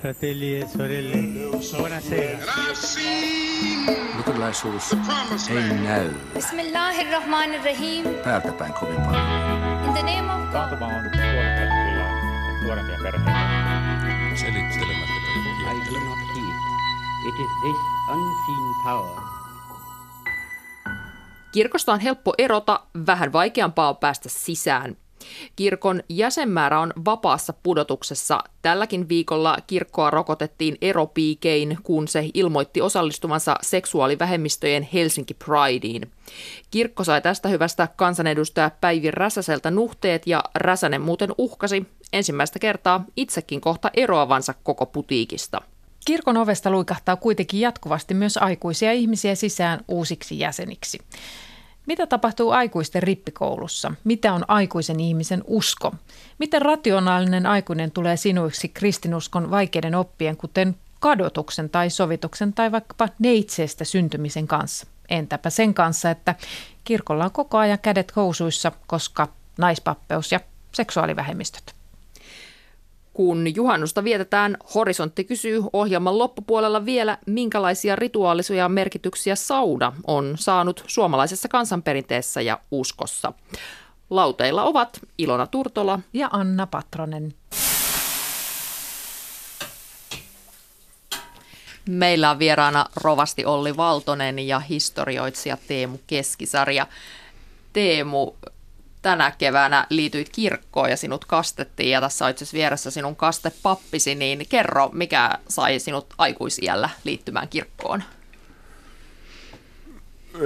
fratelli e sorelle, buonasera. Luterilaisuus ei näy Bismillahirrahmanirrahim. täältä päin kovin paljon. In the name of God. On nuorempia perheitä. Selittelemättä I do not. It is this unseen power Kirkosta on helppo erota, vähän vaikeampaa on päästä sisään. Kirkon jäsenmäärä on vapaassa pudotuksessa. Tälläkin viikolla kirkkoa rokotettiin eropiikein, kun se ilmoitti osallistuvansa seksuaalivähemmistöjen Helsinki Prideen. Kirkko sai tästä hyvästä kansanedustaja Päivi Räsäseltä nuhteet ja Räsänen muuten uhkasi ensimmäistä kertaa itsekin kohta eroavansa koko putiikista. Kirkon ovesta luikahtaa kuitenkin jatkuvasti myös aikuisia ihmisiä sisään uusiksi jäseniksi. Mitä tapahtuu aikuisten rippikoulussa? Mitä on aikuisen ihmisen usko? Miten rationaalinen aikuinen tulee sinuiksi kristinuskon vaikeiden oppien, kuten kadotuksen tai sovituksen tai vaikkapa neitseestä syntymisen kanssa? Entäpä sen kanssa, että kirkolla on koko ajan kädet housuissa, koska naispappeus ja seksuaalivähemmistöt. Kun juhannusta vietetään, Horisontti kysyy ohjelman loppupuolella vielä, minkälaisia rituaalisia merkityksiä sauna on saanut suomalaisessa kansanperinteessä ja uskossa. Lauteilla ovat Ilona Turtola Ja Anna Patronen. Meillä on vieraana rovasti Olli Valtonen ja historioitsija Teemu Keskisarja. Teemu, tänä keväänä liityit kirkkoon ja sinut kastettiin ja tässä on itse vieressä sinun kastepappisi, niin kerro, mikä sai sinut aikuisiällä liittymään kirkkoon?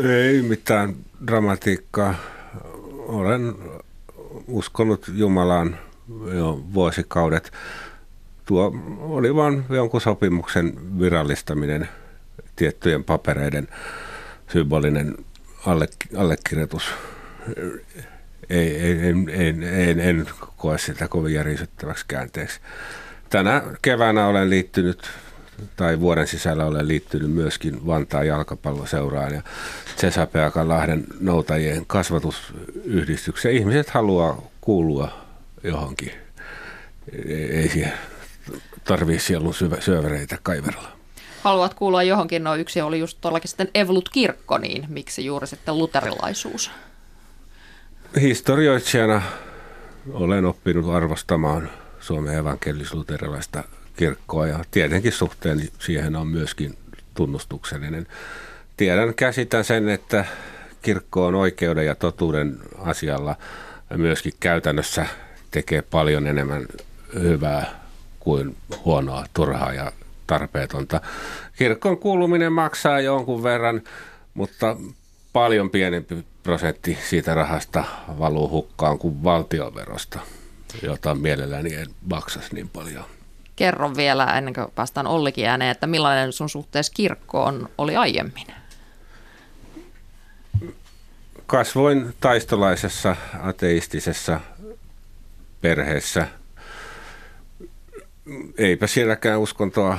Ei mitään dramatiikkaa. Olen uskonut Jumalaan jo vuosikaudet. Tuo oli vain jonkun sopimuksen virallistaminen, tiettyjen papereiden symbolinen alle, allekirjoitus. Ei, en, en, en, en koe sitä kovin järisyttäväksi käänteeksi. Tänä keväänä olen liittynyt tai vuoden sisällä olen liittynyt myöskin Vantaan jalkapalloseuraan ja Cesapeakanlahden noutajien kasvatusyhdistykseen. Ihmiset haluaa kuulua johonkin. Ei siihen tarvitse sielun syövereitä kaiverella. Haluat kuulla johonkin, no yksi oli just tuollakin sitten Evolut-kirkko, niin miksi juuri sitten luterilaisuus? Historioitsijana olen oppinut arvostamaan Suomen evankelis-luterilaista kirkkoa ja tietenkin suhteeni siihen on myöskin tunnustuksellinen. Tiedän, käsitän sen, että kirkko on oikeuden ja totuuden asialla myöskin käytännössä tekee paljon enemmän hyvää kuin huonoa, turhaa ja tarpeetonta. Kirkon kuuluminen maksaa jonkun verran, mutta paljon pienempi prosentti siitä rahasta valuu hukkaan kuin valtioverosta, jota mielelläni en maksaisi niin paljon. Kerro vielä, ennen kuin päästään Ollikin ääneen, että millainen sun suhteessa kirkkoon oli aiemmin? Kasvoin taistolaisessa ateistisessa perheessä. Eipä sielläkään uskontoa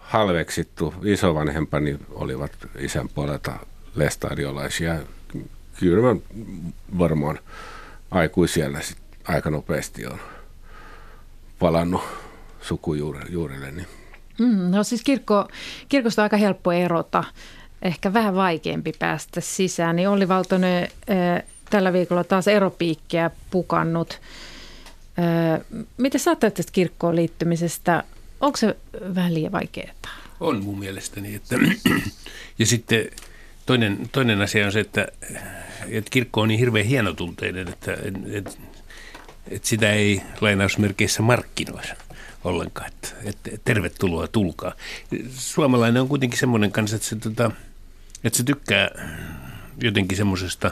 halveksittu. Isovanhempani olivat isän puolelta lestadiolaisia. Kyllä mä varmaan aikuisiellä sit aika nopeasti on palannut sukujuurille. Niin. Mm, no siis kirkko, kirkosta on aika helppo erota, ehkä vähän vaikeampi päästä sisään. Niin Olli Valtonen äh, tällä viikolla taas eropiikkiä pukannut. Äh, miten sä ajattelet tästä kirkkoon liittymisestä? Onko se vähän liian vaikeaa? On mun mielestäni. Että, ja sitten toinen, toinen asia on se, että, että kirkko on niin hirveän hienotunteinen, että, että, että sitä ei lainausmerkeissä markkinoida ollenkaan, että, että tervetuloa, tulkaa. Suomalainen on kuitenkin semmoinen kanssa, että se, tota, että se tykkää jotenkin semmoisesta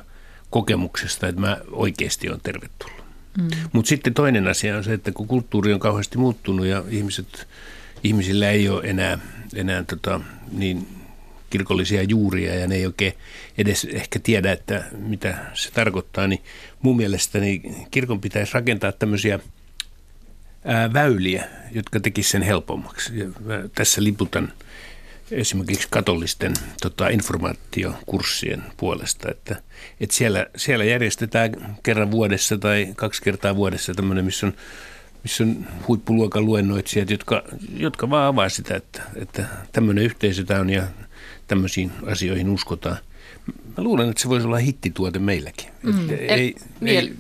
kokemuksesta, että mä oikeasti on tervetullut. Mm. Mutta sitten toinen asia on se, että kun kulttuuri on kauheasti muuttunut ja ihmiset, ihmisillä ei ole enää, enää tota, niin kirkollisia juuria ja ne ei oikein edes ehkä tiedä, että mitä se tarkoittaa, niin mun mielestäni kirkon pitäisi rakentaa tämmöisiä – väyliä, jotka tekisivät sen helpommaksi. Ja tässä liputan esimerkiksi katolisten tota, informaatiokurssien puolesta, että, että siellä, siellä järjestetään kerran vuodessa tai kaksi kertaa vuodessa tämmöinen, missä on missä on huippuluokan luennoitsijat, jotka, jotka vaan avaa sitä, että, että tämmöinen yhteisö tämä on ja tämmöisiin asioihin uskotaan. Mä luulen, että se voisi olla hittituote meilläkin. Mm. Ei, ei,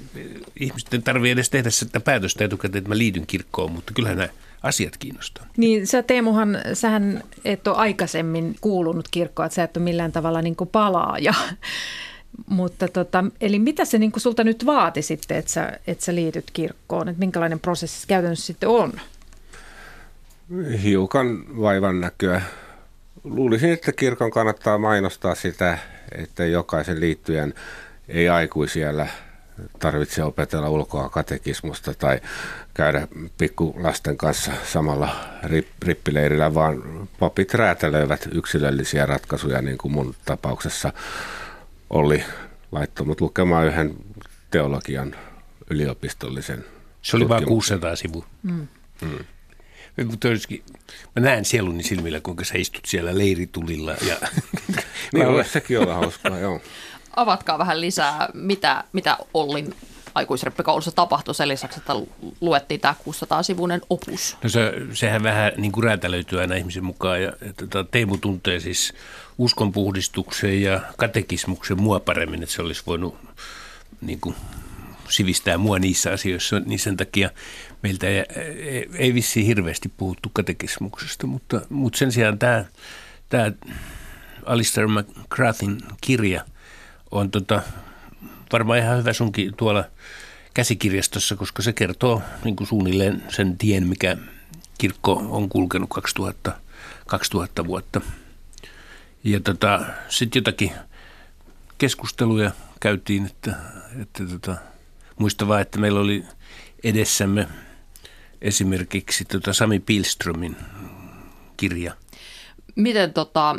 ihmisten tarvitse edes tehdä sitä päätöstä etukäteen, että mä liityn kirkkoon, mutta kyllähän nämä asiat kiinnostaa. Niin sä Teemuhan, sähän et ole aikaisemmin kuulunut kirkkoa, että sä et ole millään tavalla niin palaaja. Mutta tota, eli mitä se niin sulta nyt vaati sitten, että sä, että sä liityt kirkkoon? Että minkälainen prosessi käytännössä sitten on? Hiukan vaivan näköä. Luulisin, että kirkon kannattaa mainostaa sitä, että jokaisen liittyjän ei aikuisiellä tarvitse opetella ulkoa katekismusta tai käydä pikkulasten kanssa samalla rippileirillä, vaan papit räätälöivät yksilöllisiä ratkaisuja, niin kuin mun tapauksessa oli laittanut lukemaan yhden teologian yliopistollisen Se oli vain 600 sivua. Mm. Mm. Mutta olisikin, mä näen sieluni silmillä, kuinka sä istut siellä leiritulilla. Ja... niin olisi sekin olla hauskaa, joo. Avatkaa vähän lisää, mitä, mitä Ollin aikuisreppikoulussa tapahtui sen lisäksi, että luettiin tämä 600-sivuinen opus? No se, sehän vähän niin kuin räätälöityy aina ihmisen mukaan. Ja, ja tota, Teemu tuntee siis uskonpuhdistuksen ja katekismuksen mua paremmin, että se olisi voinut niin kuin, sivistää mua niissä asioissa, niin sen takia meiltä ei, ei, ei vissiin hirveästi puhuttu katekismuksesta, mutta, mutta sen sijaan tämä, tämä Alistair McGrathin kirja on tota, varmaan ihan hyvä sunkin tuolla käsikirjastossa, koska se kertoo niin kuin suunnilleen sen tien, mikä kirkko on kulkenut 2000, 2000 vuotta. Ja tota, sitten jotakin keskusteluja käytiin, että, että tota, muista vaan, että meillä oli edessämme esimerkiksi tota Sami Pilströmin kirja. Miten tota,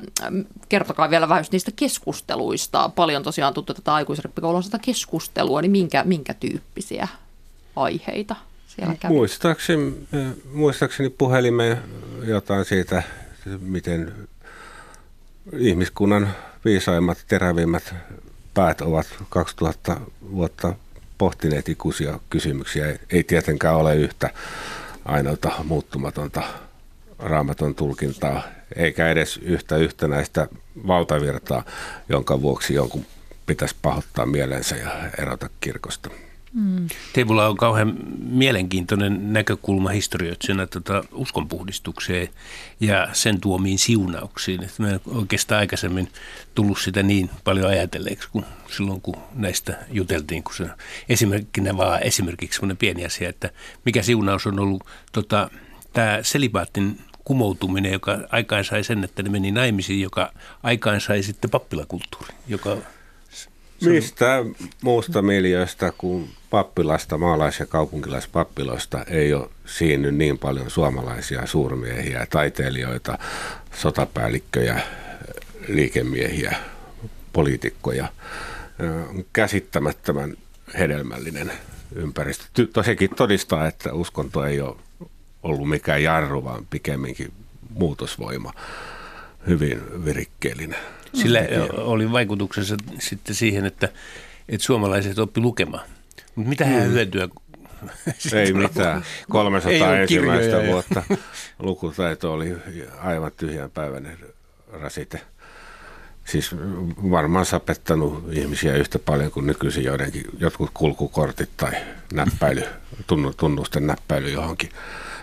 kertokaa vielä vähän niistä keskusteluista. Paljon tosiaan tuttu tätä aikuisrippikoulun keskustelua, niin minkä, minkä tyyppisiä aiheita siellä kävi? Muistaakseni, muistaakseni puhelimme jotain siitä, miten ihmiskunnan viisaimmat, terävimmät päät ovat 2000 vuotta pohtineet ikuisia kysymyksiä. Ei tietenkään ole yhtä ainoata muuttumatonta raamaton tulkintaa, eikä edes yhtä yhtenäistä valtavirtaa, jonka vuoksi jonkun pitäisi pahoittaa mielensä ja erota kirkosta. Mm. Teivulla on kauhean mielenkiintoinen näkökulma historioitsijana tota uskonpuhdistukseen ja sen tuomiin siunauksiin. Että mä en oikeastaan aikaisemmin tullut sitä niin paljon ajatelleeksi kuin silloin, kun näistä juteltiin. Kun se esimerkkinä vaan esimerkiksi sellainen pieni asia, että mikä siunaus on ollut tota, tämä selibaattin kumoutuminen, joka aikaan sai sen, että ne meni naimisiin, joka aikaan sai sitten pappilakulttuuri, joka Mistä muusta miljöistä kuin pappilasta, maalais- ja kaupunkilaispappiloista ei ole siinny niin paljon suomalaisia suurmiehiä, taiteilijoita, sotapäällikköjä, liikemiehiä, poliitikkoja. Käsittämättömän hedelmällinen ympäristö. Sekin todistaa, että uskonto ei ole ollut mikään jarru, vaan pikemminkin muutosvoima, hyvin virikkeellinen. Sillä oli vaikutuksensa sitten siihen, että, että suomalaiset oppi lukemaan. Mutta mitä hän mm. hyötyä? Ei mitään. 300 ensimmäistä vuotta lukutaito oli aivan tyhjän päiväinen rasite. Siis varmaan sapettanut ihmisiä yhtä paljon kuin nykyisin joidenkin jotkut kulkukortit tai näppäily, tunnusten näppäily johonkin.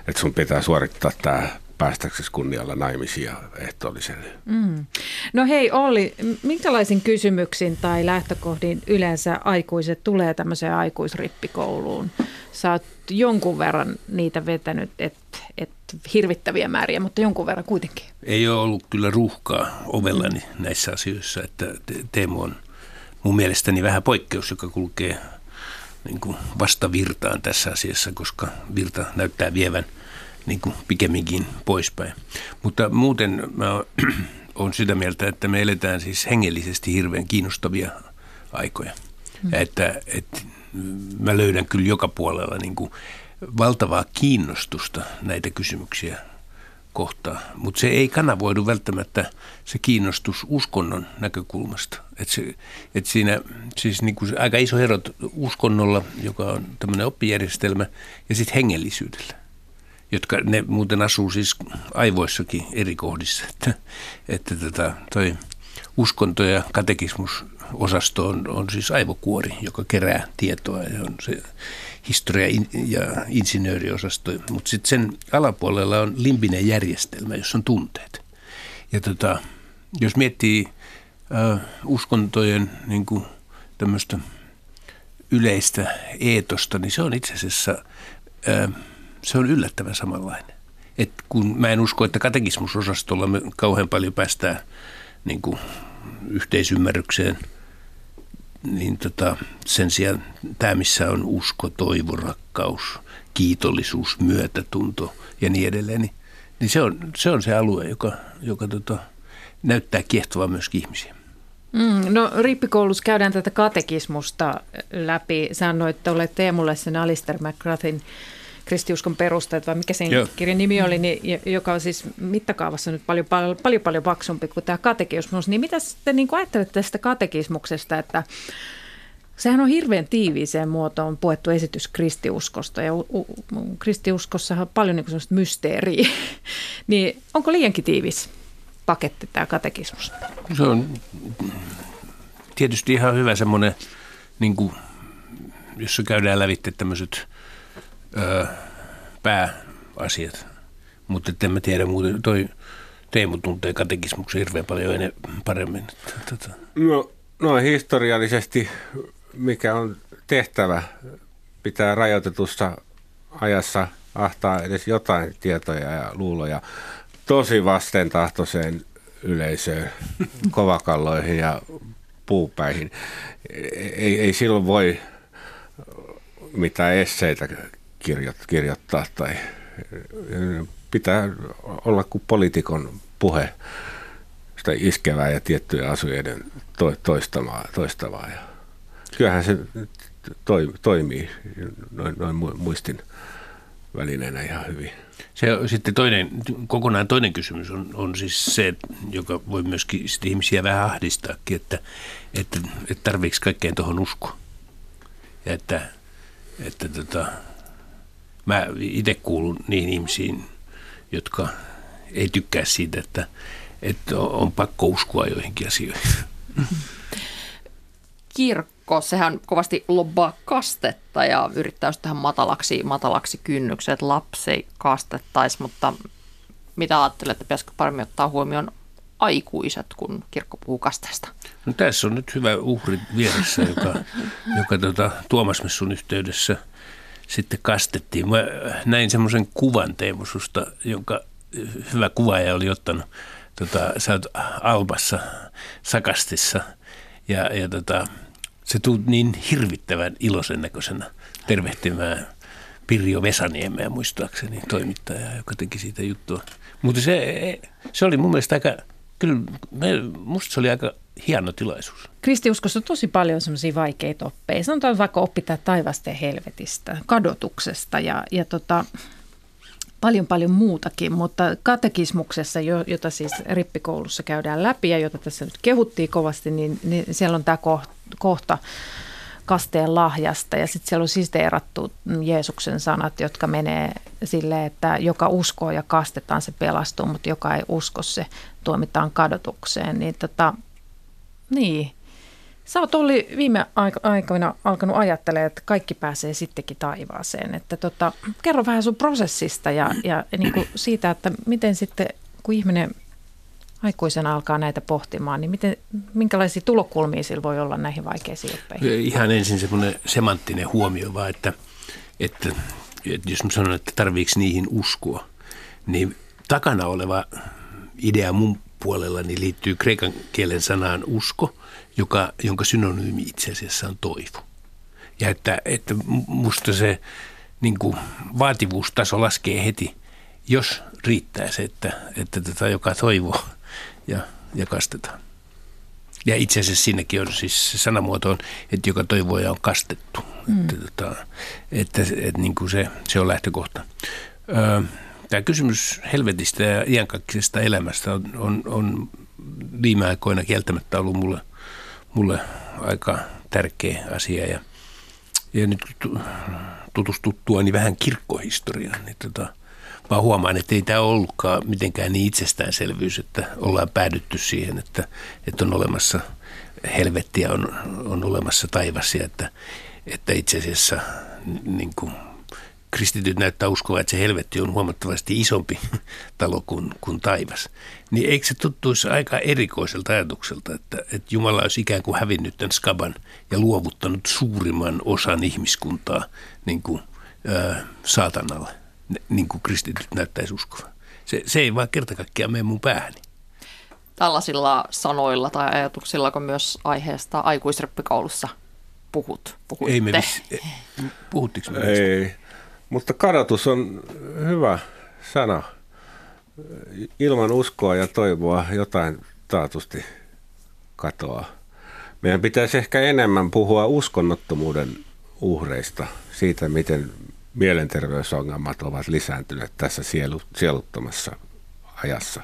Että sun pitää suorittaa tämä päästäksesi kunnialla naimisia ehtoolliselle. Mm. No hei Olli, minkälaisin kysymyksin tai lähtökohdin yleensä aikuiset tulee tämmöiseen aikuisrippikouluun? Sä oot jonkun verran niitä vetänyt, et, et hirvittäviä määriä, mutta jonkun verran kuitenkin. Ei ole ollut kyllä ruuhkaa ovellani näissä asioissa, että Teemu on mun mielestäni vähän poikkeus, joka kulkee niin kuin vastavirtaan tässä asiassa, koska virta näyttää vievän – niin kuin pikemminkin poispäin. Mutta muuten mä olen sitä mieltä, että me eletään siis hengellisesti hirveän kiinnostavia aikoja. Mm. Että, että mä löydän kyllä joka puolella niin kuin valtavaa kiinnostusta näitä kysymyksiä kohtaa. Mutta se ei kanavoidu välttämättä se kiinnostus uskonnon näkökulmasta. Et se, et siinä siis niinku aika iso ero uskonnolla, joka on tämmöinen oppijärjestelmä, ja sitten hengellisyydellä jotka ne muuten asuu siis aivoissakin eri kohdissa. Että, että tota, toi uskonto ja katekismusosasto on, on siis aivokuori, joka kerää tietoa ja on se historia- ja insinööriosasto. Mutta sitten sen alapuolella on limbinen järjestelmä, jossa on tunteet. Ja tota, jos miettii äh, uskontojen niin tämmöistä yleistä eetosta, niin se on itse asiassa äh, se on yllättävän samanlainen. Et kun mä en usko, että katekismusosastolla me kauhean paljon päästään niin kuin yhteisymmärrykseen, niin tota, sen sijaan tämä, missä on usko, toivo, rakkaus, kiitollisuus, myötätunto ja niin edelleen, niin, niin se, on, se on se alue, joka, joka tota, näyttää kiehtovaa myös ihmisiä. Mm, no rippikoulussa käydään tätä katekismusta läpi. Sanoit, että olet Teemulle sen Alistair McGrathin kristiuskon perusteet, vai mikä sen Joo. kirjan nimi oli, niin, joka on siis mittakaavassa nyt paljon, paljon, paljon, paljon paksumpi kuin tämä katekismus. Niin mitä sitten niin ajattelette tästä katekismuksesta, että Sehän on hirveän tiiviiseen muotoon puettu esitys kristiuskosta ja u- u- kristiuskossa on paljon niin sellaista mysteeriä. niin onko liiankin tiivis paketti tämä katekismus? Se on tietysti ihan hyvä semmoinen, niin kuin, jossa käydään lävitte tämmöiset ö, pääasiat. Mutta en mä tiedä muuten, toi Teemu tuntee katekismuksen hirveän paljon ennen, paremmin. Tota. No, no historiallisesti, mikä on tehtävä, pitää rajoitetussa ajassa ahtaa edes jotain tietoja ja luuloja tosi vastentahtoiseen yleisöön, kovakalloihin ja puupäihin. Ei, ei silloin voi mitään esseitä kirjoittaa tai pitää olla kuin poliitikon puhe sitä iskevää ja tiettyjä asujeiden toistamaa, toistavaa. Ja kyllähän se toi, toimii noin, noin muistin välineenä ihan hyvin. Se sitten toinen, kokonaan toinen kysymys on, on siis se, joka voi myöskin ihmisiä vähän ahdistaakin, että, että, että tarviiko kaikkeen tuohon usko. Ja että, että tota, mä itse kuulun niihin ihmisiin, jotka ei tykkää siitä, että, että on pakko uskoa joihinkin asioihin. Kirkko, sehän kovasti lobbaa kastetta ja yrittää tähän matalaksi, matalaksi kynnykset lapsi kastettaisiin, mutta mitä ajattelette, pitäisikö paremmin ottaa huomioon aikuiset, kun kirkko puhuu kasteesta? No tässä on nyt hyvä uhri vieressä, joka, joka tuota, Tuomas Messun yhteydessä – sitten kastettiin. Mä näin semmoisen kuvan Teemu susta, jonka hyvä kuvaaja oli ottanut. Tota, sä oot Albassa, Sakastissa ja, ja tota, se tuli niin hirvittävän iloisen näköisenä tervehtimään Pirjo Vesaniemeä muistaakseni toimittaja, joka teki siitä juttua. Mutta se, se oli mun mielestä aika, kyllä me, musta se oli aika hieno tilaisuus. Kristiuskossa on tosi paljon semmoisia vaikeita oppeja. Sanotaan vaikka oppittaa taivasta ja helvetistä, kadotuksesta ja, ja tota, paljon paljon muutakin, mutta katekismuksessa, jota siis rippikoulussa käydään läpi ja jota tässä nyt kehuttiin kovasti, niin, niin siellä on tämä kohta kasteen lahjasta ja sitten siellä on siteerattu Jeesuksen sanat, jotka menee sille, että joka uskoo ja kastetaan se pelastuu, mutta joka ei usko se tuomitaan kadotukseen. Niin tota, niin. Sä oot Olli viime aikoina alkanut ajattelemaan, että kaikki pääsee sittenkin taivaaseen. Että tota, kerro vähän sun prosessista ja, ja niin kuin siitä, että miten sitten, kun ihminen aikuisena alkaa näitä pohtimaan, niin miten, minkälaisia tulokulmia sillä voi olla näihin vaikeisiin oppeihin? Ihan ensin semmoinen semanttinen huomio vaan, että, että, että jos mä sanon, että tarviiko niihin uskoa, niin takana oleva idea mun puolellani liittyy kreikan kielen sanaan usko, joka, jonka synonyymi itse asiassa on toivo. Ja että, että musta se niin kuin vaativuustaso laskee heti, jos riittää se, että, että tota, joka toivoo ja, ja kastetaan. Ja itse asiassa siinäkin on siis se sanamuoto on, että joka toivoo ja on kastettu. Mm. Että, tota, että, että, että niin kuin se, se on lähtökohta. Öö, tämä kysymys helvetistä ja iankaikkisesta elämästä on, on, on viime aikoina kieltämättä ollut mulle, mulle aika tärkeä asia. Ja, ja nyt tutustuttua niin vähän kirkkohistoriaan, niin tota, vaan huomaan, että ei tämä ollutkaan mitenkään niin itsestäänselvyys, että ollaan päädytty siihen, että, että on olemassa helvetti ja on, on olemassa taivas ja että, että itse asiassa niin kuin, kristityt näyttää uskova, että se helvetti on huomattavasti isompi talo kuin, kuin taivas. Niin eikö se tuttuisi aika erikoiselta ajatukselta, että, että Jumala olisi ikään kuin hävinnyt tämän skaban ja luovuttanut suurimman osan ihmiskuntaa niin kuin, ää, saatanalle, niin kuin kristityt näyttäisi uskova. Se, se ei vaan kerta kaikkiaan mene mun päähäni. Tällaisilla sanoilla tai ajatuksilla, kun myös aiheesta aikuisrippikoulussa puhut, puhutte. Ei me vis- puhuttiinko me Ei, mutta kadotus on hyvä sana. Ilman uskoa ja toivoa jotain taatusti katoaa. Meidän pitäisi ehkä enemmän puhua uskonnottomuuden uhreista, siitä miten mielenterveysongelmat ovat lisääntyneet tässä sielu, sieluttomassa ajassa.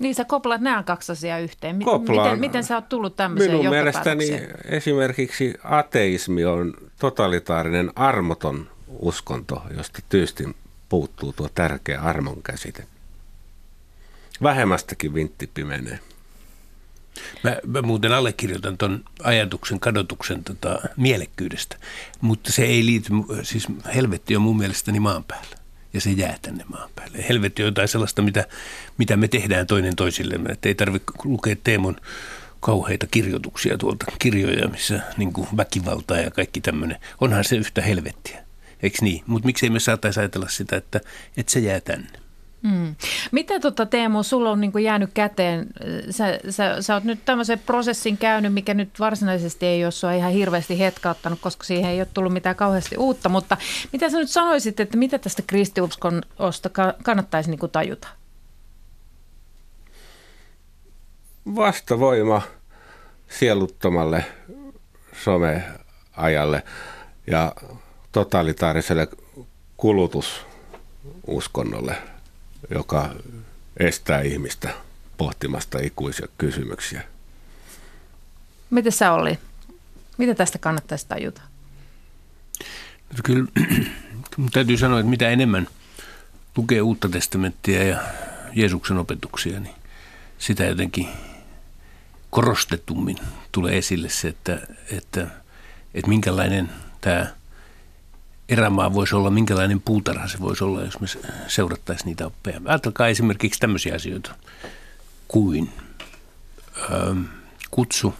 Niin sä koplaat nämä kaksi asiaa yhteen. M- Koplaan. Miten, miten sä oot tullut tämmöiseen Minun mielestäni esimerkiksi ateismi on totalitaarinen armoton uskonto, josta tyystin puuttuu tuo tärkeä armon käsite. Vähemmästäkin vintti pimenee. Mä, mä muuten allekirjoitan tuon ajatuksen kadotuksen tota, mielekkyydestä, mutta se ei liity, siis helvetti on mun mielestäni maan päällä ja se jää tänne maan päälle. Helvetti on jotain sellaista, mitä, mitä me tehdään toinen toisillemme, että ei tarvitse lukea Teemon kauheita kirjoituksia tuolta, kirjoja, missä niin väkivaltaa ja kaikki tämmöinen. Onhan se yhtä helvettiä, eikö niin? Mutta miksei me saataisi ajatella sitä, että, että se jää tänne. Mm. Mitä tota, Teemu, sulla on niin kuin jäänyt käteen? Sä, sä, sä oot nyt tämmöisen prosessin käynyt, mikä nyt varsinaisesti ei ole sua ihan hirveästi hetkauttanut, koska siihen ei ole tullut mitään kauheasti uutta. Mutta mitä sä nyt sanoisit, että mitä tästä kristiuskosta kannattaisi niin kuin tajuta? Vastavoima sieluttomalle someajalle ja totalitaariselle kulutususkonnolle, joka estää ihmistä pohtimasta ikuisia kysymyksiä. Miten sä oli? Mitä tästä kannattaisi tajuta? Kyllä täytyy sanoa, että mitä enemmän lukee uutta testamenttia ja Jeesuksen opetuksia, niin sitä jotenkin korostetummin tulee esille se, että, että, että minkälainen tämä erämaa voisi olla, minkälainen puutarha se voisi olla, jos me seurattaisiin niitä oppeja. Ajatelkaa esimerkiksi tämmöisiä asioita kuin ö, kutsu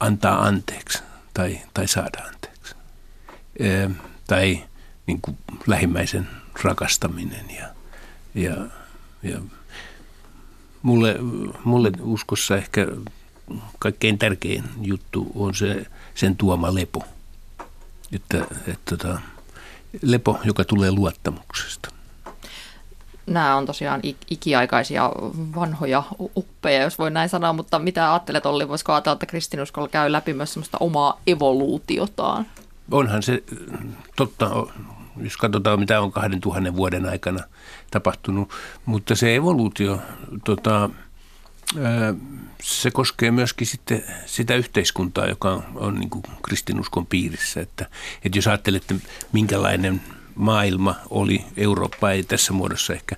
antaa anteeksi tai, tai saada anteeksi. Ö, tai niin kuin lähimmäisen rakastaminen ja, ja, ja mulle, mulle uskossa ehkä kaikkein tärkein juttu on se sen tuoma lepo. Että, että tota, lepo, joka tulee luottamuksesta. Nämä on tosiaan ikiaikaisia vanhoja uppeja, jos voi näin sanoa, mutta mitä ajattelet Olli, voisiko ajatella, että kristinuskolla käy läpi myös semmoista omaa evoluutiotaan? Onhan se totta, jos katsotaan mitä on kahden tuhannen vuoden aikana tapahtunut, mutta se evoluutio, tota, se koskee myöskin sitten sitä yhteiskuntaa, joka on, on niin kuin kristinuskon piirissä. Että, että jos ajattelette, minkälainen maailma oli, Eurooppa ei tässä muodossa ehkä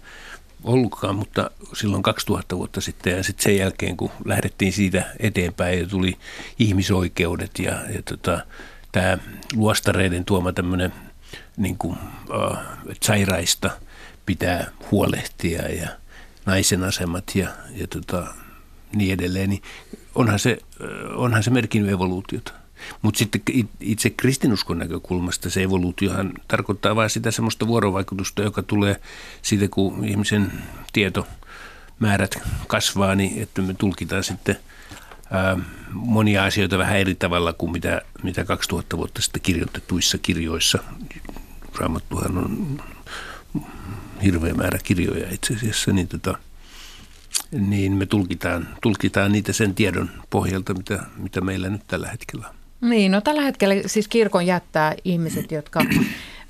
ollutkaan, mutta silloin 2000 vuotta sitten ja sitten sen jälkeen, kun lähdettiin siitä eteenpäin ja tuli ihmisoikeudet ja, ja tota, tämä luostareiden tuoma tämmöinen niin kuin, äh, sairaista pitää huolehtia ja naisen asemat ja, ja tota, niin edelleen, niin onhan se, onhan se merkinnyt evoluutiota. Mutta sitten itse kristinuskon näkökulmasta se evoluutiohan tarkoittaa vain sitä semmoista vuorovaikutusta, joka tulee siitä, kun ihmisen tietomäärät kasvaa, niin että me tulkitaan sitten monia asioita vähän eri tavalla kuin mitä, mitä 2000 vuotta sitten kirjoitetuissa kirjoissa. Raamattuhan on hirveä määrä kirjoja itse asiassa, niin, tota, niin me tulkitaan, tulkitaan niitä sen tiedon pohjalta, mitä, mitä meillä nyt tällä hetkellä on. Niin, no tällä hetkellä siis kirkon jättää ihmiset, jotka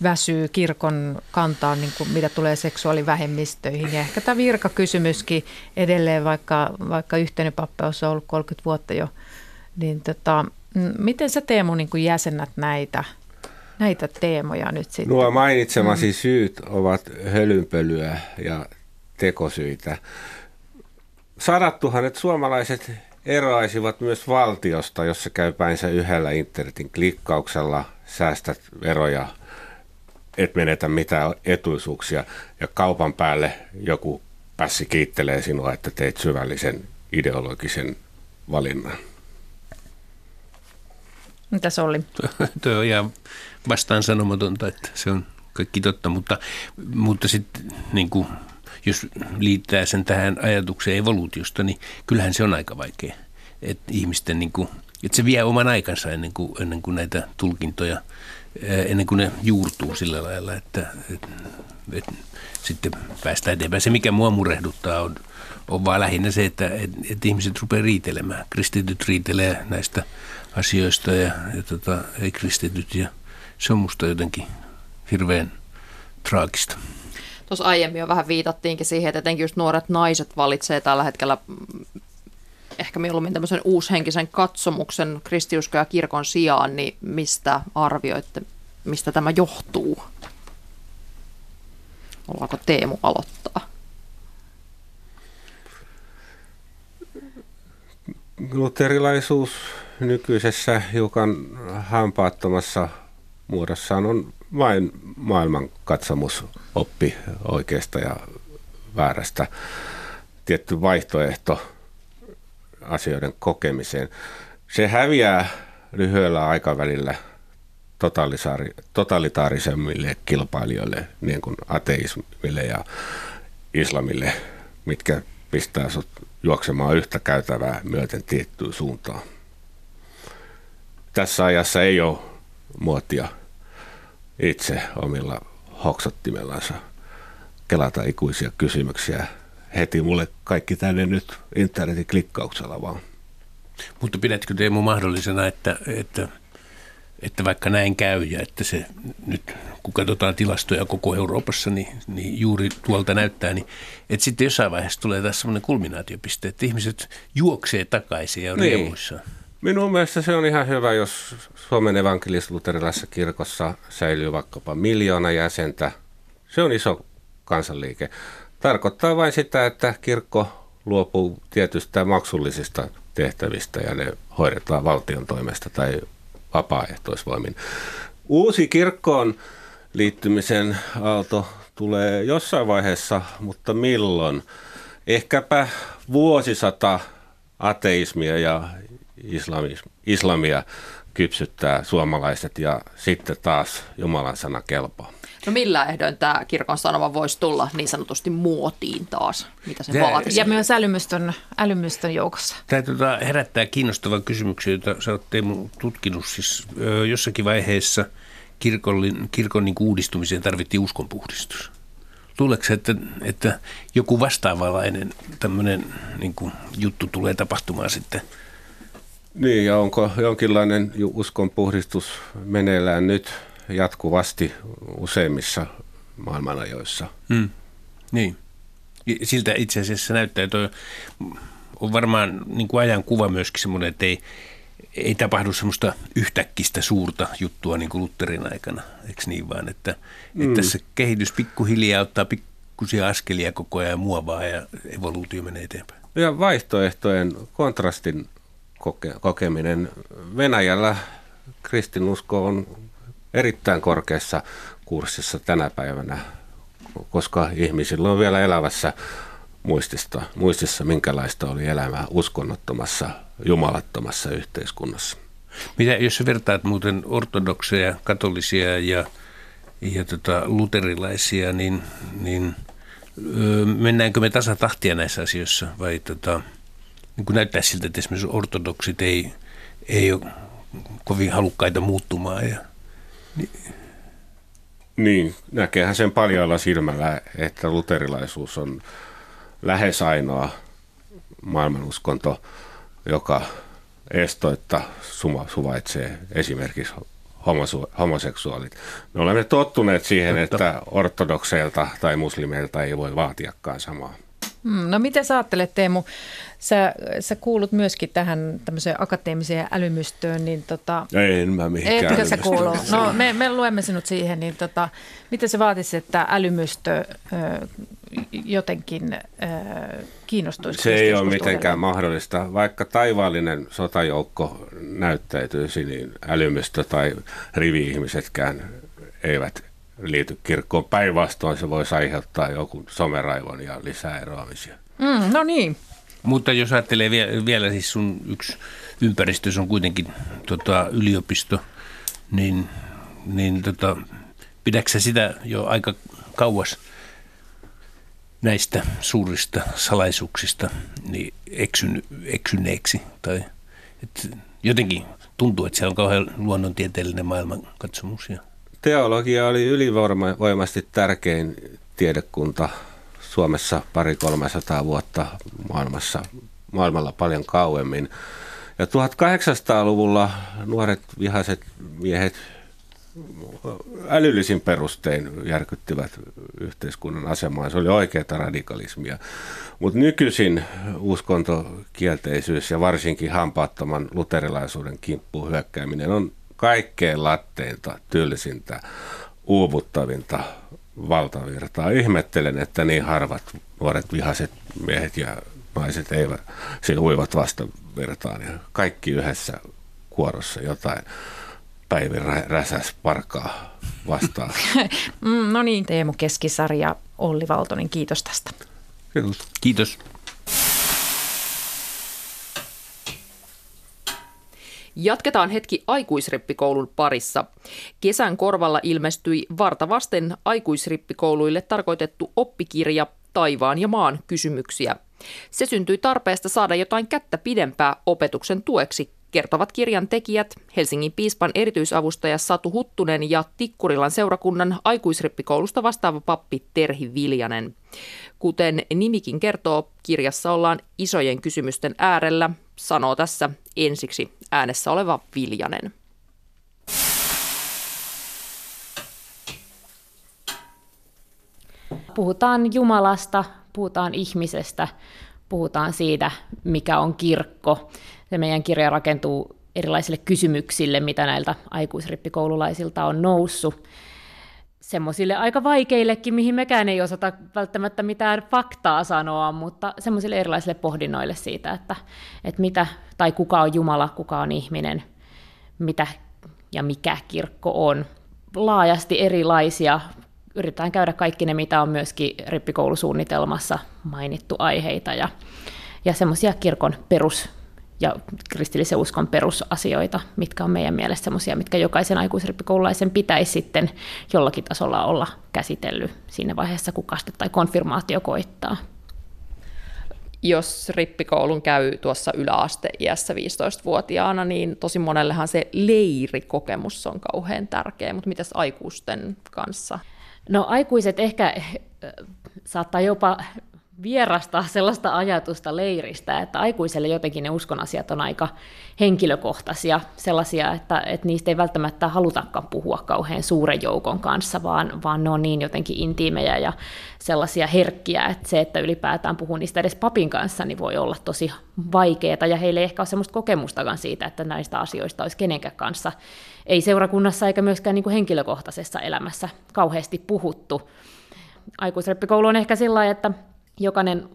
väsyy kirkon kantaan, niin kuin mitä tulee seksuaalivähemmistöihin. Ja ehkä tämä virkakysymyskin edelleen, vaikka, vaikka yhteinen pappeus on ollut 30 vuotta jo, niin tota, miten sä Teemu niin kuin jäsennät näitä, näitä teemoja nyt sitten? Nuo mainitsemasi mm. syyt ovat hölynpölyä ja tekosyitä. Sadat tuhannet suomalaiset eroaisivat myös valtiosta, jossa käy päinsä yhdellä internetin klikkauksella, säästät veroja, et menetä mitään etuisuuksia ja kaupan päälle joku pässi kiittelee sinua, että teit syvällisen ideologisen valinnan. Mitä se oli? Tuo on ihan vastaan sanomatonta, että se on kaikki totta, mutta, mutta sitten niin kuin jos liittää sen tähän ajatukseen evoluutiosta, niin kyllähän se on aika vaikea. Että ihmisten, niin kuin, että se vie oman aikansa ennen kuin, ennen kuin näitä tulkintoja, ennen kuin ne juurtuu sillä lailla, että, että, että sitten päästään eteenpäin. Se, mikä mua murehduttaa, on, on vaan lähinnä se, että, että, että ihmiset rupeaa riitelemään. Kristityt riitelee näistä asioista ja, ja tota, ei kristityt. Ja se on musta jotenkin hirveän traagista. Tuossa aiemmin jo vähän viitattiinkin siihen, että etenkin just nuoret naiset valitsee tällä hetkellä ehkä mieluummin tämmöisen uushenkisen katsomuksen kristiusko ja kirkon sijaan, niin mistä arvioitte, mistä tämä johtuu? Ollaanko Teemu aloittaa? Luterilaisuus nykyisessä hiukan hampaattomassa muodossaan on vain maailman katsomusoppi oikeasta ja väärästä. Tietty vaihtoehto asioiden kokemiseen. Se häviää lyhyellä aikavälillä totalitaarisemmille kilpailijoille, niin kuin ateismille ja islamille, mitkä pistää sut juoksemaan yhtä käytävää myöten tiettyyn suuntaan. Tässä ajassa ei ole muotia itse omilla hoksottimellansa kelata ikuisia kysymyksiä heti mulle kaikki tänne nyt internetin klikkauksella vaan. Mutta pidätkö Teemu mahdollisena, että, että, että vaikka näin käy ja että se nyt, kun katsotaan tilastoja koko Euroopassa, niin, niin juuri tuolta näyttää, niin että sitten jossain vaiheessa tulee taas semmoinen kulminaatiopiste, että ihmiset juoksee takaisin ja on niin. riemuissaan. Minun mielestä se on ihan hyvä, jos Suomen evankelis-luterilaisessa kirkossa säilyy vaikkapa miljoona jäsentä. Se on iso kansanliike. Tarkoittaa vain sitä, että kirkko luopuu tietystä maksullisista tehtävistä ja ne hoidetaan valtion toimesta tai vapaaehtoisvoimin. Uusi kirkkoon liittymisen aalto tulee jossain vaiheessa, mutta milloin? Ehkäpä vuosisata ateismia ja islamia kypsyttää suomalaiset ja sitten taas Jumalan sana kelpaa. No millä ehdoin tämä kirkon sanoma voisi tulla niin sanotusti muotiin taas? Mitä se vaatii? Ja myös älymystön, älymystön joukossa. Tämä tuota, herättää kiinnostavan kysymyksen, jota sä oot Teemu tutkinut. Siis, ö, jossakin vaiheessa kirkon, kirkon niin uudistumiseen tarvittiin uskonpuhdistus. Luuleeko että, että joku vastaavanlainen tämmöinen niin juttu tulee tapahtumaan sitten – niin, ja onko jonkinlainen uskonpuhdistus meneillään nyt jatkuvasti useimmissa maailmanajoissa? Hmm. Niin. Siltä itse asiassa näyttää, että on varmaan niin kuin ajan kuva myöskin semmoinen, että ei, ei tapahdu semmoista yhtäkkistä suurta juttua niin kuin Lutterin aikana, eikö niin vaan, että, mm. että tässä kehitys pikkuhiljaa ottaa pikkusia askelia koko ajan muovaa ja evoluutio menee eteenpäin. Ja vaihtoehtojen kontrastin koke- kokeminen. Venäjällä kristinusko on erittäin korkeassa kurssissa tänä päivänä, koska ihmisillä on vielä elävässä muistista, muistissa, minkälaista oli elämä uskonnottomassa, jumalattomassa yhteiskunnassa. Mitä, jos vertaat muuten ortodokseja, katolisia ja, ja tota, luterilaisia, niin, niin öö, mennäänkö me tasatahtia näissä asioissa vai tota, niin kuin näyttää siltä, että esimerkiksi ortodoksit ei, ei ole kovin halukkaita muuttumaan. Ja, niin. niin, näkeehän sen paljaalla silmällä, että luterilaisuus on lähes ainoa maailmanuskonto, joka estoitta suvaitsee esimerkiksi homoseksuaalit. Me olemme tottuneet siihen, että ortodokseilta tai muslimeilta ei voi vaatiakaan samaa. Hmm, no miten sä ajattelet Teemu, sä, sä kuulut myöskin tähän tämmöiseen akateemiseen älymystöön, niin tota... Ei, mä mihinkään Etkö sä kuulu? No me, me luemme sinut siihen, niin tota, miten se vaatisi, että älymystö ö, jotenkin ö, kiinnostuisi? Se ei ole mitenkään mahdollista. Vaikka taivaallinen sotajoukko näyttäytyisi, niin älymystö tai rivi-ihmisetkään eivät liity kirkkoon. Päinvastoin se voisi aiheuttaa joku someraivon ja lisää eroamisia. Mm, no niin. Mutta jos ajattelee vielä, vielä siis sun yksi ympäristö on kuitenkin tota, yliopisto, niin, niin tota, pidätkö sitä jo aika kauas näistä suurista salaisuuksista niin eksyn, eksyneeksi? Tai, et jotenkin tuntuu, että se on kauhean luonnontieteellinen maailmankatsomus. Ja Teologia oli ylivoimaisesti tärkein tiedekunta Suomessa pari 300 vuotta maailmassa, maailmalla paljon kauemmin. Ja 1800-luvulla nuoret vihaiset miehet älyllisin perustein järkyttivät yhteiskunnan asemaa. Se oli oikeaa radikalismia. Mutta nykyisin uskontokielteisyys ja varsinkin hampaattoman luterilaisuuden kimppuun hyökkääminen on kaikkein latteinta, tylsintä, uuvuttavinta valtavirtaa. Ihmettelen, että niin harvat nuoret vihaset miehet ja naiset eivät siinä uivat vastavirtaan ja kaikki yhdessä kuorossa jotain Päivi Räsäs parkaa vastaan. Mm, no niin, Teemu Keskisarja, Olli Valtonen, kiitos tästä. Kiitos. Kiitos. Jatketaan hetki aikuisrippikoulun parissa. Kesän korvalla ilmestyi vartavasten aikuisrippikouluille tarkoitettu oppikirja Taivaan ja maan kysymyksiä. Se syntyi tarpeesta saada jotain kättä pidempää opetuksen tueksi, kertovat kirjan tekijät Helsingin piispan erityisavustaja Satu Huttunen ja Tikkurilan seurakunnan aikuisrippikoulusta vastaava pappi Terhi Viljanen. Kuten nimikin kertoo, kirjassa ollaan isojen kysymysten äärellä, sanoo tässä ensiksi äänessä oleva Viljanen. Puhutaan Jumalasta, puhutaan ihmisestä, puhutaan siitä, mikä on kirkko. Se meidän kirja rakentuu erilaisille kysymyksille, mitä näiltä aikuisrippikoululaisilta on noussut. Semmoisille aika vaikeillekin, mihin mekään ei osata välttämättä mitään faktaa sanoa, mutta semmoisille erilaisille pohdinnoille siitä, että, että mitä tai kuka on Jumala, kuka on ihminen, mitä ja mikä kirkko on. Laajasti erilaisia. Yritetään käydä kaikki ne, mitä on myöskin rippikoulusuunnitelmassa mainittu aiheita ja, ja semmoisia kirkon perus ja kristillisen uskon perusasioita, mitkä on meidän mielestä sellaisia, mitkä jokaisen aikuisrippikoululaisen pitäisi sitten jollakin tasolla olla käsitellyt siinä vaiheessa, kun kaste tai konfirmaatio koittaa. Jos rippikoulun käy tuossa yläasteiässä 15-vuotiaana, niin tosi monellehan se leirikokemus on kauhean tärkeä, mutta mitäs aikuisten kanssa? No aikuiset ehkä saattaa jopa vierastaa sellaista ajatusta leiristä, että aikuiselle jotenkin ne uskon asiat on aika henkilökohtaisia, sellaisia, että, että niistä ei välttämättä halutakaan puhua kauhean suuren joukon kanssa, vaan, vaan ne on niin jotenkin intiimejä ja sellaisia herkkiä, että se, että ylipäätään puhuu niistä edes papin kanssa, niin voi olla tosi vaikeaa, ja heille ei ehkä ole sellaista kokemustakaan siitä, että näistä asioista olisi kenenkään kanssa, ei seurakunnassa eikä myöskään niin kuin henkilökohtaisessa elämässä kauheasti puhuttu. Aikuisreppikoulu on ehkä sillä että jokainen,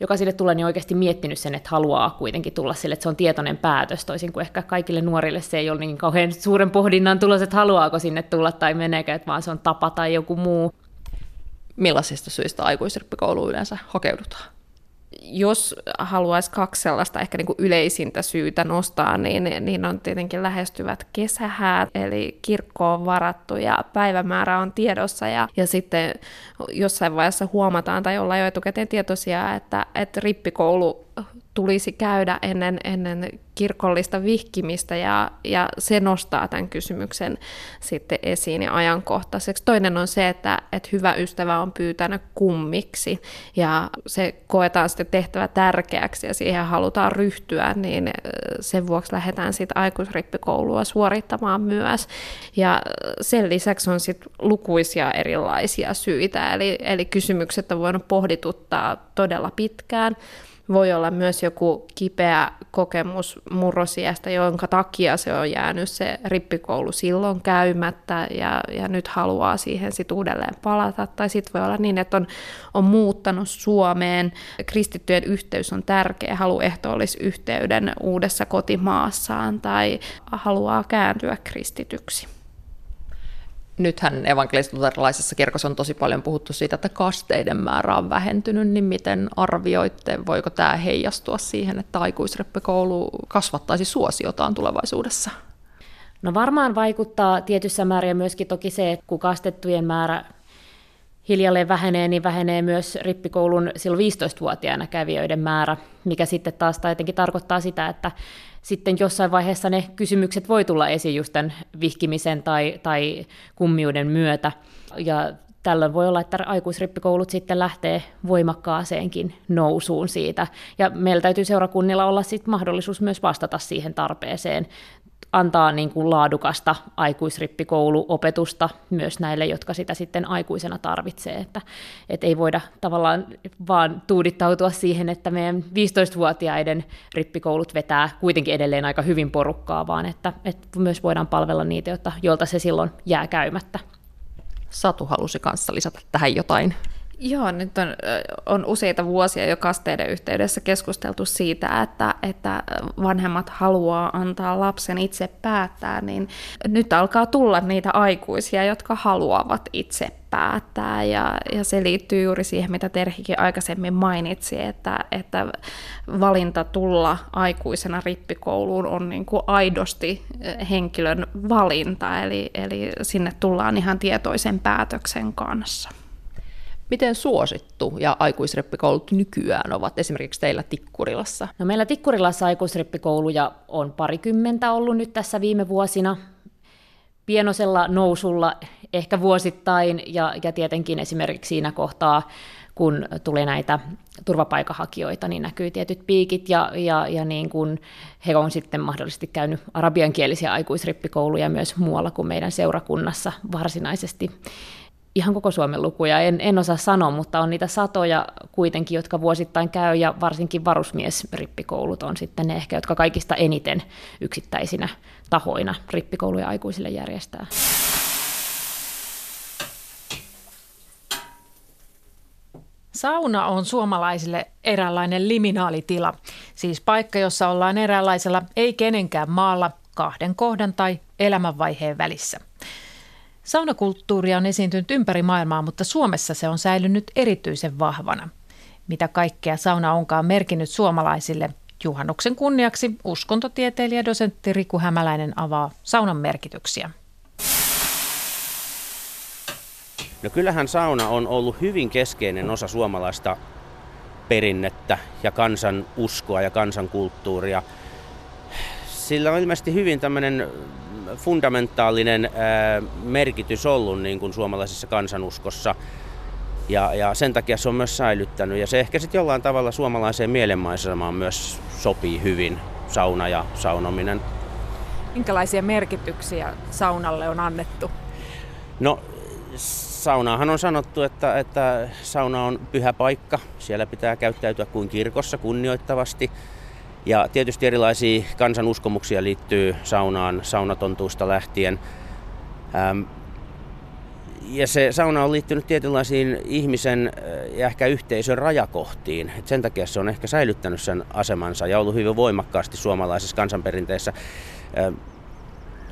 joka sille tulee, niin oikeasti miettinyt sen, että haluaa kuitenkin tulla sille, että se on tietoinen päätös, toisin kuin ehkä kaikille nuorille se ei ole niin kauhean suuren pohdinnan tulos, että haluaako sinne tulla tai meneekö, että vaan se on tapa tai joku muu. Millaisista syistä aikuisrippikouluun yleensä hakeudutaan? Jos haluaisi kaksi sellaista ehkä niin kuin yleisintä syytä nostaa, niin, niin on tietenkin lähestyvät kesähäät, eli kirkko on varattu ja päivämäärä on tiedossa. Ja, ja sitten jossain vaiheessa huomataan tai ollaan jo etukäteen tietoisia, että, että rippikoulu tulisi käydä ennen, ennen kirkollista vihkimistä ja, ja se nostaa tämän kysymyksen sitten esiin ja ajankohtaiseksi. Toinen on se, että, että hyvä ystävä on pyytänyt kummiksi ja se koetaan sitten tehtävä tärkeäksi ja siihen halutaan ryhtyä, niin sen vuoksi lähdetään sitten aikuisrippikoulua suorittamaan myös. Ja sen lisäksi on sitten lukuisia erilaisia syitä, eli, eli kysymykset on voinut pohdituttaa todella pitkään voi olla myös joku kipeä kokemus murrosiästä, jonka takia se on jäänyt se rippikoulu silloin käymättä ja, ja nyt haluaa siihen sitten uudelleen palata. Tai sitten voi olla niin, että on, on muuttanut Suomeen, kristittyjen yhteys on tärkeä, halu yhteyden uudessa kotimaassaan tai haluaa kääntyä kristityksi nythän evankelis-luterilaisessa kirkossa on tosi paljon puhuttu siitä, että kasteiden määrä on vähentynyt, niin miten arvioitte, voiko tämä heijastua siihen, että aikuisreppikoulu kasvattaisi suosiotaan tulevaisuudessa? No varmaan vaikuttaa tietyssä määrin myöskin toki se, että kun kastettujen määrä hiljalleen vähenee, niin vähenee myös rippikoulun silloin 15-vuotiaana kävijöiden määrä, mikä sitten taas tietenkin tarkoittaa sitä, että sitten jossain vaiheessa ne kysymykset voi tulla esiin just tämän vihkimisen tai, tai kummiuden myötä. Ja tällöin voi olla, että aikuisrippikoulut sitten lähtee voimakkaaseenkin nousuun siitä. Ja meillä täytyy seurakunnilla olla sitten mahdollisuus myös vastata siihen tarpeeseen antaa niin kuin laadukasta aikuisrippikouluopetusta myös näille, jotka sitä sitten aikuisena tarvitsee. Että, et ei voida tavallaan vaan tuudittautua siihen, että meidän 15-vuotiaiden rippikoulut vetää kuitenkin edelleen aika hyvin porukkaa, vaan että, että myös voidaan palvella niitä, joilta se silloin jää käymättä. Satu halusi kanssa lisätä tähän jotain. Joo, nyt on, on useita vuosia jo kasteiden yhteydessä keskusteltu siitä, että, että vanhemmat haluaa antaa lapsen itse päättää, niin nyt alkaa tulla niitä aikuisia, jotka haluavat itse päättää. Ja, ja se liittyy juuri siihen, mitä Terhikin aikaisemmin mainitsi, että, että valinta tulla aikuisena rippikouluun on niin kuin aidosti henkilön valinta, eli, eli sinne tullaan ihan tietoisen päätöksen kanssa. Miten suosittu ja aikuisreppikoulut nykyään ovat esimerkiksi teillä Tikkurilassa? No meillä Tikkurilassa aikuisreppikouluja on parikymmentä ollut nyt tässä viime vuosina. Pienosella nousulla ehkä vuosittain ja, ja tietenkin esimerkiksi siinä kohtaa, kun tulee näitä turvapaikanhakijoita, niin näkyy tietyt piikit ja, ja, ja niin kuin he on sitten mahdollisesti käynyt arabiankielisiä aikuisrippikouluja myös muualla kuin meidän seurakunnassa varsinaisesti ihan koko Suomen lukuja, en, en osaa sanoa, mutta on niitä satoja kuitenkin, jotka vuosittain käy, ja varsinkin varusmiesrippikoulut on sitten ne ehkä, jotka kaikista eniten yksittäisinä tahoina rippikouluja aikuisille järjestää. Sauna on suomalaisille eräänlainen liminaalitila, siis paikka, jossa ollaan eräänlaisella ei kenenkään maalla kahden kohdan tai elämänvaiheen välissä – Saunakulttuuria on esiintynyt ympäri maailmaa, mutta Suomessa se on säilynyt erityisen vahvana. Mitä kaikkea sauna onkaan merkinnyt suomalaisille, juhannuksen kunniaksi uskontotieteilijä dosentti Riku Hämäläinen avaa saunan merkityksiä. No kyllähän sauna on ollut hyvin keskeinen osa suomalaista perinnettä ja kansan uskoa ja kansankulttuuria. Sillä on ilmeisesti hyvin tämmöinen fundamentaalinen merkitys ollut niin kuin suomalaisessa kansanuskossa. Ja, ja sen takia se on myös säilyttänyt. Ja se ehkä sitten jollain tavalla suomalaiseen mielenmaisemaan myös sopii hyvin, sauna ja saunominen. Minkälaisia merkityksiä saunalle on annettu? No, saunaahan on sanottu, että, että sauna on pyhä paikka. Siellä pitää käyttäytyä kuin kirkossa kunnioittavasti. Ja tietysti erilaisia kansanuskomuksia liittyy saunaan, saunatontuista lähtien. Ähm, ja se sauna on liittynyt tietynlaisiin ihmisen äh, ja ehkä yhteisön rajakohtiin. Et sen takia se on ehkä säilyttänyt sen asemansa ja ollut hyvin voimakkaasti suomalaisessa kansanperinteessä. Ähm,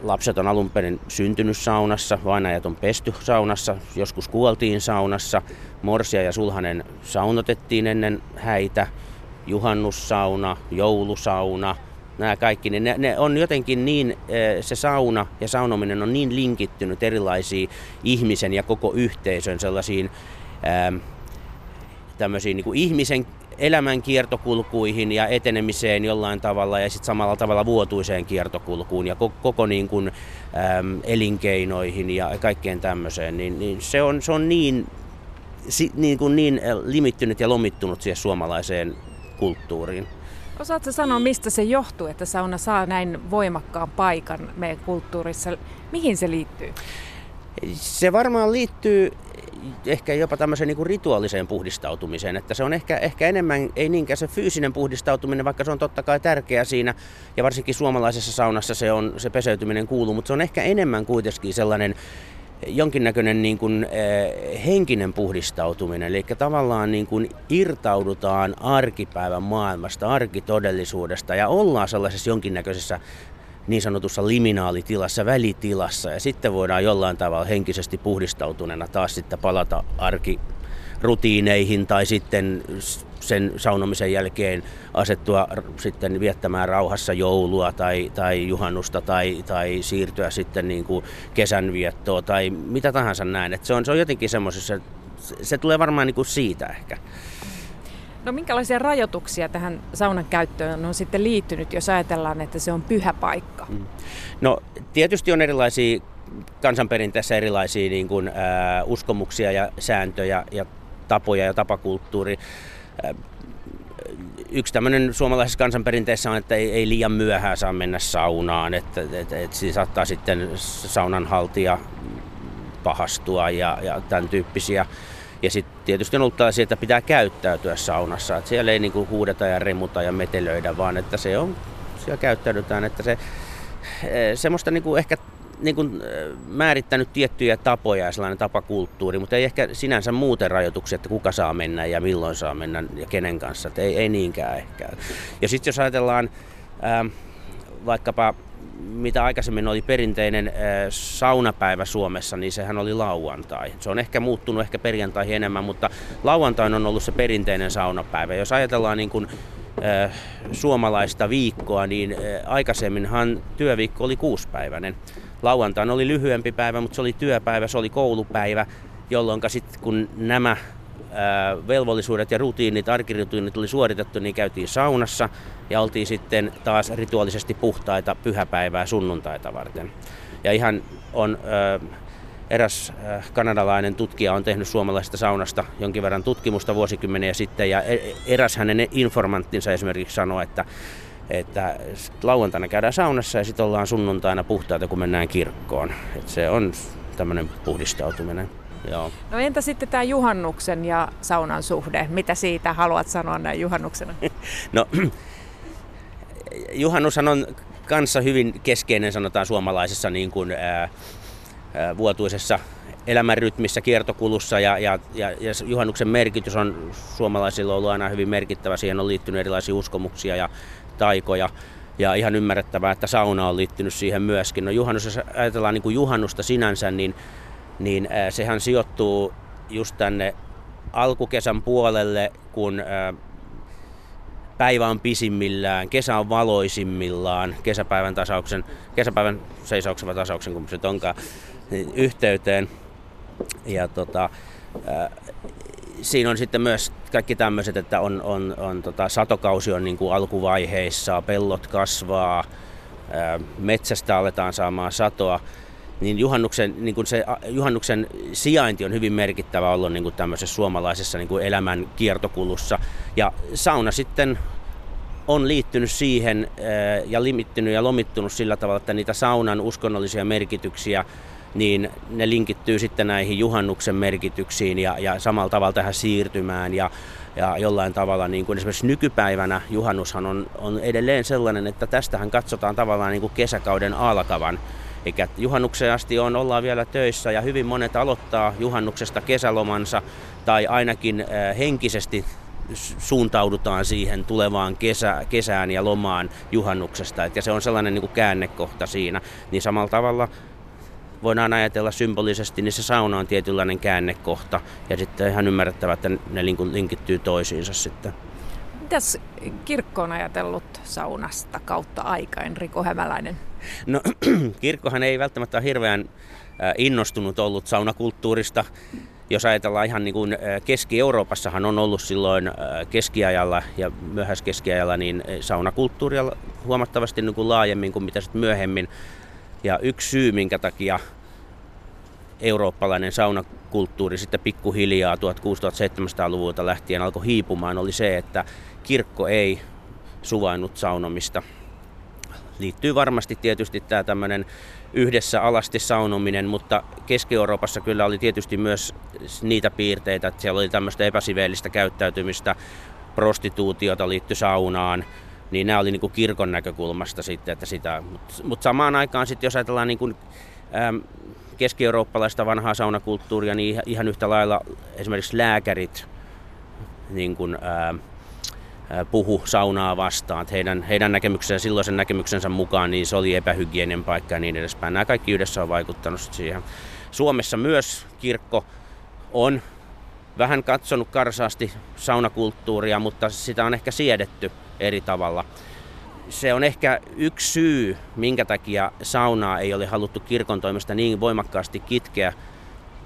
lapset on alun perin syntynyt saunassa, vainajat on pesty saunassa, joskus kuoltiin saunassa. Morsia ja sulhanen saunotettiin ennen häitä juhannussauna, joulusauna, nämä kaikki, niin ne, ne on jotenkin niin, eh, se sauna ja saunominen on niin linkittynyt erilaisiin ihmisen ja koko yhteisön sellaisiin ähm, tämmöisiin niin ihmisen elämän kiertokulkuihin ja etenemiseen jollain tavalla ja sitten samalla tavalla vuotuiseen kiertokulkuun ja koko, koko niin kuin, äm, elinkeinoihin ja kaikkeen tämmöiseen, niin, niin se, on, se on niin, si, niin, kuin niin limittynyt ja lomittunut siihen suomalaiseen kulttuuriin. Osaatko sanoa, mistä se johtuu, että sauna saa näin voimakkaan paikan meidän kulttuurissa? Mihin se liittyy? Se varmaan liittyy ehkä jopa tämmöiseen niin kuin rituaaliseen puhdistautumiseen, että se on ehkä, ehkä enemmän, ei niinkään se fyysinen puhdistautuminen, vaikka se on totta kai tärkeä siinä, ja varsinkin suomalaisessa saunassa se, on, se peseytyminen kuuluu, mutta se on ehkä enemmän kuitenkin sellainen jonkinnäköinen niin kuin, eh, henkinen puhdistautuminen, eli tavallaan niin kuin irtaudutaan arkipäivän maailmasta, arkitodellisuudesta ja ollaan sellaisessa jonkinnäköisessä niin sanotussa liminaalitilassa, välitilassa. Ja sitten voidaan jollain tavalla henkisesti puhdistautuneena taas sitten palata arki rutiineihin tai sitten sen saunomisen jälkeen asettua sitten viettämään rauhassa joulua tai, tai juhannusta tai, tai siirtyä sitten niin kuin kesänviettoa tai mitä tahansa näin. Et se, on, se on jotenkin semmoisessa, se, se tulee varmaan niin kuin siitä ehkä. No minkälaisia rajoituksia tähän saunan käyttöön on sitten liittynyt, jos ajatellaan, että se on pyhä paikka? Mm. No tietysti on erilaisia kansanperinteessä erilaisia niin kuin, ää, uskomuksia ja sääntöjä ja tapoja ja tapakulttuuri. Yksi tämmöinen suomalaisessa kansanperinteessä on, että ei, ei liian myöhään saa mennä saunaan, että, että, että siinä saattaa sitten saunanhaltija pahastua ja, ja tämän tyyppisiä. Ja sitten tietysti on ollut tällaisia, että pitää käyttäytyä saunassa. Että siellä ei niinku huudeta ja remuta ja metelöidä, vaan että se on, siellä käyttäydytään. Että se, semmoista niinku ehkä niin kuin määrittänyt tiettyjä tapoja ja sellainen tapakulttuuri, mutta ei ehkä sinänsä muuten rajoituksia, että kuka saa mennä ja milloin saa mennä ja kenen kanssa. Että ei, ei niinkään ehkä. Ja sitten jos ajatellaan ää, vaikkapa mitä aikaisemmin oli perinteinen äh, saunapäivä Suomessa, niin sehän oli lauantai. Se on ehkä muuttunut ehkä perjantaihin enemmän, mutta lauantai on ollut se perinteinen saunapäivä. Jos ajatellaan niin kuin, äh, suomalaista viikkoa, niin äh, aikaisemminhan työviikko oli kuuspäiväinen. Lauantaina oli lyhyempi päivä, mutta se oli työpäivä, se oli koulupäivä, jolloin sitten kun nämä velvollisuudet ja rutiinit, arkirutiinit oli suoritettu, niin käytiin saunassa ja oltiin sitten taas rituaalisesti puhtaita pyhäpäivää sunnuntaita varten. Ja ihan on eräs kanadalainen tutkija on tehnyt suomalaisesta saunasta jonkin verran tutkimusta vuosikymmeniä sitten ja e, eräs hänen informanttinsa esimerkiksi sanoi, että että lauantaina käydään saunassa ja sitten ollaan sunnuntaina puhtaita, kun mennään kirkkoon. Et se on tämmöinen puhdistautuminen. Joo. No entä sitten tämä juhannuksen ja saunan suhde? Mitä siitä haluat sanoa näin juhannuksena? no juhannushan on kanssa hyvin keskeinen sanotaan suomalaisessa niin kuin, ää, ää, vuotuisessa elämänrytmissä, kiertokulussa ja, ja, ja, ja juhannuksen merkitys on suomalaisilla ollut aina hyvin merkittävä. Siihen on liittynyt erilaisia uskomuksia ja taikoja ja ihan ymmärrettävää, että sauna on liittynyt siihen myöskin. No juhannus, jos ajatellaan niin kuin juhannusta sinänsä, niin niin sehän sijoittuu just tänne alkukesän puolelle, kun päivä on pisimmillään, kesä on valoisimmillaan, kesäpäivän tasauksen, kesäpäivän seisauksen tasauksen, kun se onkaan, niin yhteyteen. Ja tota, siinä on sitten myös kaikki tämmöiset, että on, on, on tota, satokausi on niin kuin alkuvaiheissa, pellot kasvaa, metsästä aletaan saamaan satoa niin juhannuksen, niin kuin se, juhannuksen sijainti on hyvin merkittävä ollut niin kuin tämmöisessä suomalaisessa niin kuin elämän kiertokulussa. Ja sauna sitten on liittynyt siihen ja limittynyt ja lomittunut sillä tavalla, että niitä saunan uskonnollisia merkityksiä niin ne linkittyy sitten näihin juhannuksen merkityksiin ja, ja samalla tavalla tähän siirtymään ja, ja jollain tavalla niin kuin esimerkiksi nykypäivänä juhannushan on, on edelleen sellainen, että tästähän katsotaan tavallaan niin kuin kesäkauden alkavan eikä juhannukseen asti on, ollaan vielä töissä ja hyvin monet aloittaa juhannuksesta kesälomansa tai ainakin äh, henkisesti suuntaudutaan siihen tulevaan kesä, kesään ja lomaan juhannuksesta. Et ja se on sellainen niin kuin käännekohta siinä. Niin samalla tavalla voidaan ajatella symbolisesti, niin se sauna on tietynlainen käännekohta. Ja sitten ihan ymmärrettävä, että ne linkittyy toisiinsa sitten. Mitäs kirkko on ajatellut saunasta kautta aikain, Riko Hämäläinen? No kirkkohan ei välttämättä ole hirveän innostunut ollut saunakulttuurista jos ajatellaan ihan niin kuin Keski-Euroopassahan on ollut silloin keskiajalla ja myöhäiskeskiajalla niin saunakulttuuria huomattavasti niin kuin laajemmin kuin mitä sitten myöhemmin. Ja yksi syy, minkä takia eurooppalainen saunakulttuuri sitten pikkuhiljaa 1600-1700-luvulta lähtien alkoi hiipumaan, oli se, että kirkko ei suvainnut saunomista. Liittyy varmasti tietysti tämä tämmöinen yhdessä alasti saunominen, mutta Keski-Euroopassa kyllä oli tietysti myös niitä piirteitä, että siellä oli tämmöistä epäsiveellistä käyttäytymistä, prostituutiota liittyi saunaan, niin nämä oli niin kuin kirkon näkökulmasta sitten, että sitä, mutta mut samaan aikaan sitten jos ajatellaan niin kuin, äm, keski-eurooppalaista vanhaa saunakulttuuria, niin ihan yhtä lailla esimerkiksi lääkärit niin kuin, ää, puhu saunaa vastaan. Heidän, heidän näkemyksensä, silloisen näkemyksensä mukaan niin se oli epähygieninen paikka ja niin edespäin. Nämä kaikki yhdessä on vaikuttanut siihen. Suomessa myös kirkko on vähän katsonut karsaasti saunakulttuuria, mutta sitä on ehkä siedetty eri tavalla. Se on ehkä yksi syy, minkä takia saunaa ei ole haluttu kirkon toimesta niin voimakkaasti kitkeä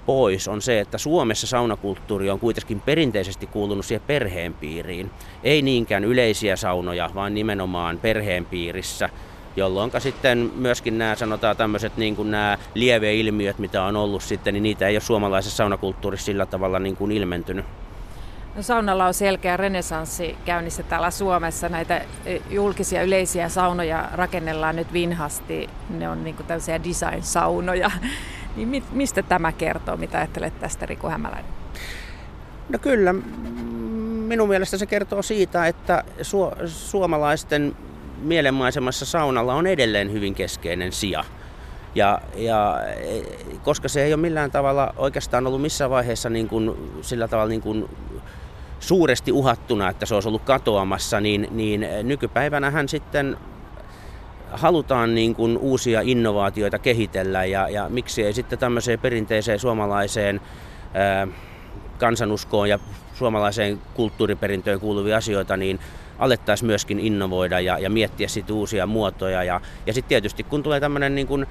pois, on se, että Suomessa saunakulttuuri on kuitenkin perinteisesti kuulunut siihen perheen piiriin. Ei niinkään yleisiä saunoja, vaan nimenomaan perheen piirissä jolloin sitten myöskin nämä sanotaan tämmöiset niin kuin nämä lieveilmiöt, mitä on ollut sitten, niin niitä ei ole suomalaisessa saunakulttuurissa sillä tavalla niin kuin ilmentynyt. No, saunalla on selkeä renesanssi käynnissä täällä Suomessa. Näitä e, julkisia yleisiä saunoja rakennellaan nyt vinhasti. Ne on niin tämmöisiä design-saunoja. Niin mistä tämä kertoo? Mitä ajattelet tästä, Riku Hämäläinen? No kyllä, minun mielestä se kertoo siitä, että su- suomalaisten mielenmaisemassa saunalla on edelleen hyvin keskeinen sija. Ja, ja e, koska se ei ole millään tavalla oikeastaan ollut missään vaiheessa niin kuin, sillä tavalla niin kuin suuresti uhattuna, että se olisi ollut katoamassa, niin, niin nykypäivänä hän sitten halutaan niin kuin uusia innovaatioita kehitellä ja, ja miksi ei sitten tämmöiseen perinteiseen suomalaiseen ää, kansanuskoon ja suomalaiseen kulttuuriperintöön kuuluvia asioita, niin alettaisiin myöskin innovoida ja, ja miettiä sitten uusia muotoja. Ja, ja sitten tietysti kun tulee tämmöinen niin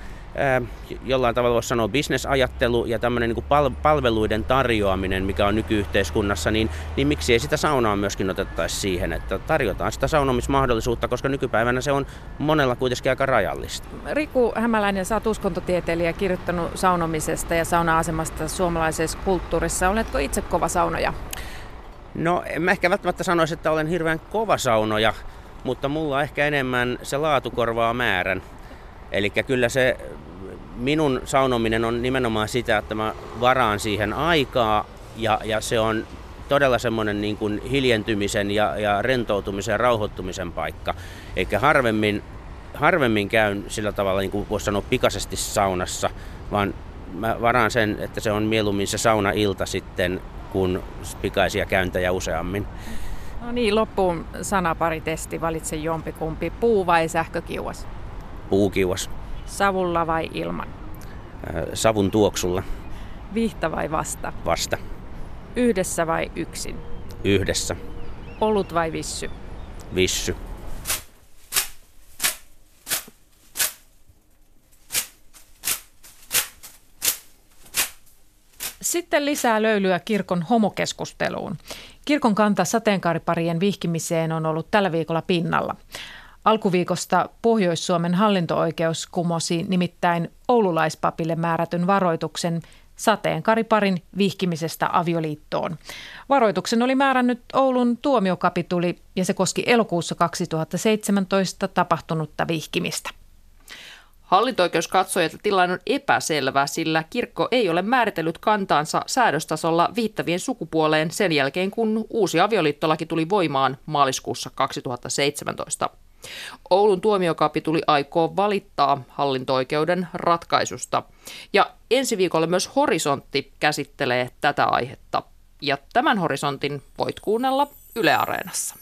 jollain tavalla voisi sanoa bisnesajattelu ja tämmöinen niin pal- palveluiden tarjoaminen, mikä on nykyyhteiskunnassa, niin, niin miksi ei sitä saunaa myöskin otettaisi siihen, että tarjotaan sitä saunomismahdollisuutta, koska nykypäivänä se on monella kuitenkin aika rajallista. Riku Hämäläinen, sä oot uskontotieteilijä kirjoittanut saunomisesta ja sauna-asemasta suomalaisessa kulttuurissa. Oletko itse kova saunoja? No en mä ehkä välttämättä sanoisi, että olen hirveän kova saunoja, mutta mulla ehkä enemmän se laatu korvaa määrän. Eli kyllä se minun saunominen on nimenomaan sitä, että mä varaan siihen aikaa ja, ja se on todella semmoinen niin kuin hiljentymisen ja, ja rentoutumisen ja rauhoittumisen paikka. Eikä harvemmin, harvemmin käyn sillä tavalla, niin kuin voisi sanoa, pikaisesti saunassa, vaan mä varaan sen, että se on mieluummin se sauna-ilta sitten kuin pikaisia käyntejä useammin. No niin, loppuun sanaparitesti. Valitse jompikumpi, puu vai sähkökiuas? Puukiuas. Savulla vai ilman? Äh, savun tuoksulla. Vihta vai vasta? Vasta. Yhdessä vai yksin? Yhdessä. Olut vai vissy? Vissy. Sitten lisää löylyä kirkon homokeskusteluun. Kirkon kanta sateenkaariparien vihkimiseen on ollut tällä viikolla pinnalla. Alkuviikosta Pohjois-Suomen hallinto-oikeus kumosi nimittäin oululaispapille määrätyn varoituksen sateenkariparin vihkimisestä avioliittoon. Varoituksen oli määrännyt Oulun tuomiokapituli ja se koski elokuussa 2017 tapahtunutta vihkimistä. Hallintoikeus katsoi, että tilanne on epäselvä, sillä kirkko ei ole määritellyt kantaansa säädöstasolla viittavien sukupuoleen sen jälkeen, kun uusi avioliittolaki tuli voimaan maaliskuussa 2017. Oulun tuomiokapituli aikoo valittaa hallinto-oikeuden ratkaisusta. Ja ensi viikolla myös Horisontti käsittelee tätä aihetta. Ja tämän horisontin voit kuunnella Yle Areenassa.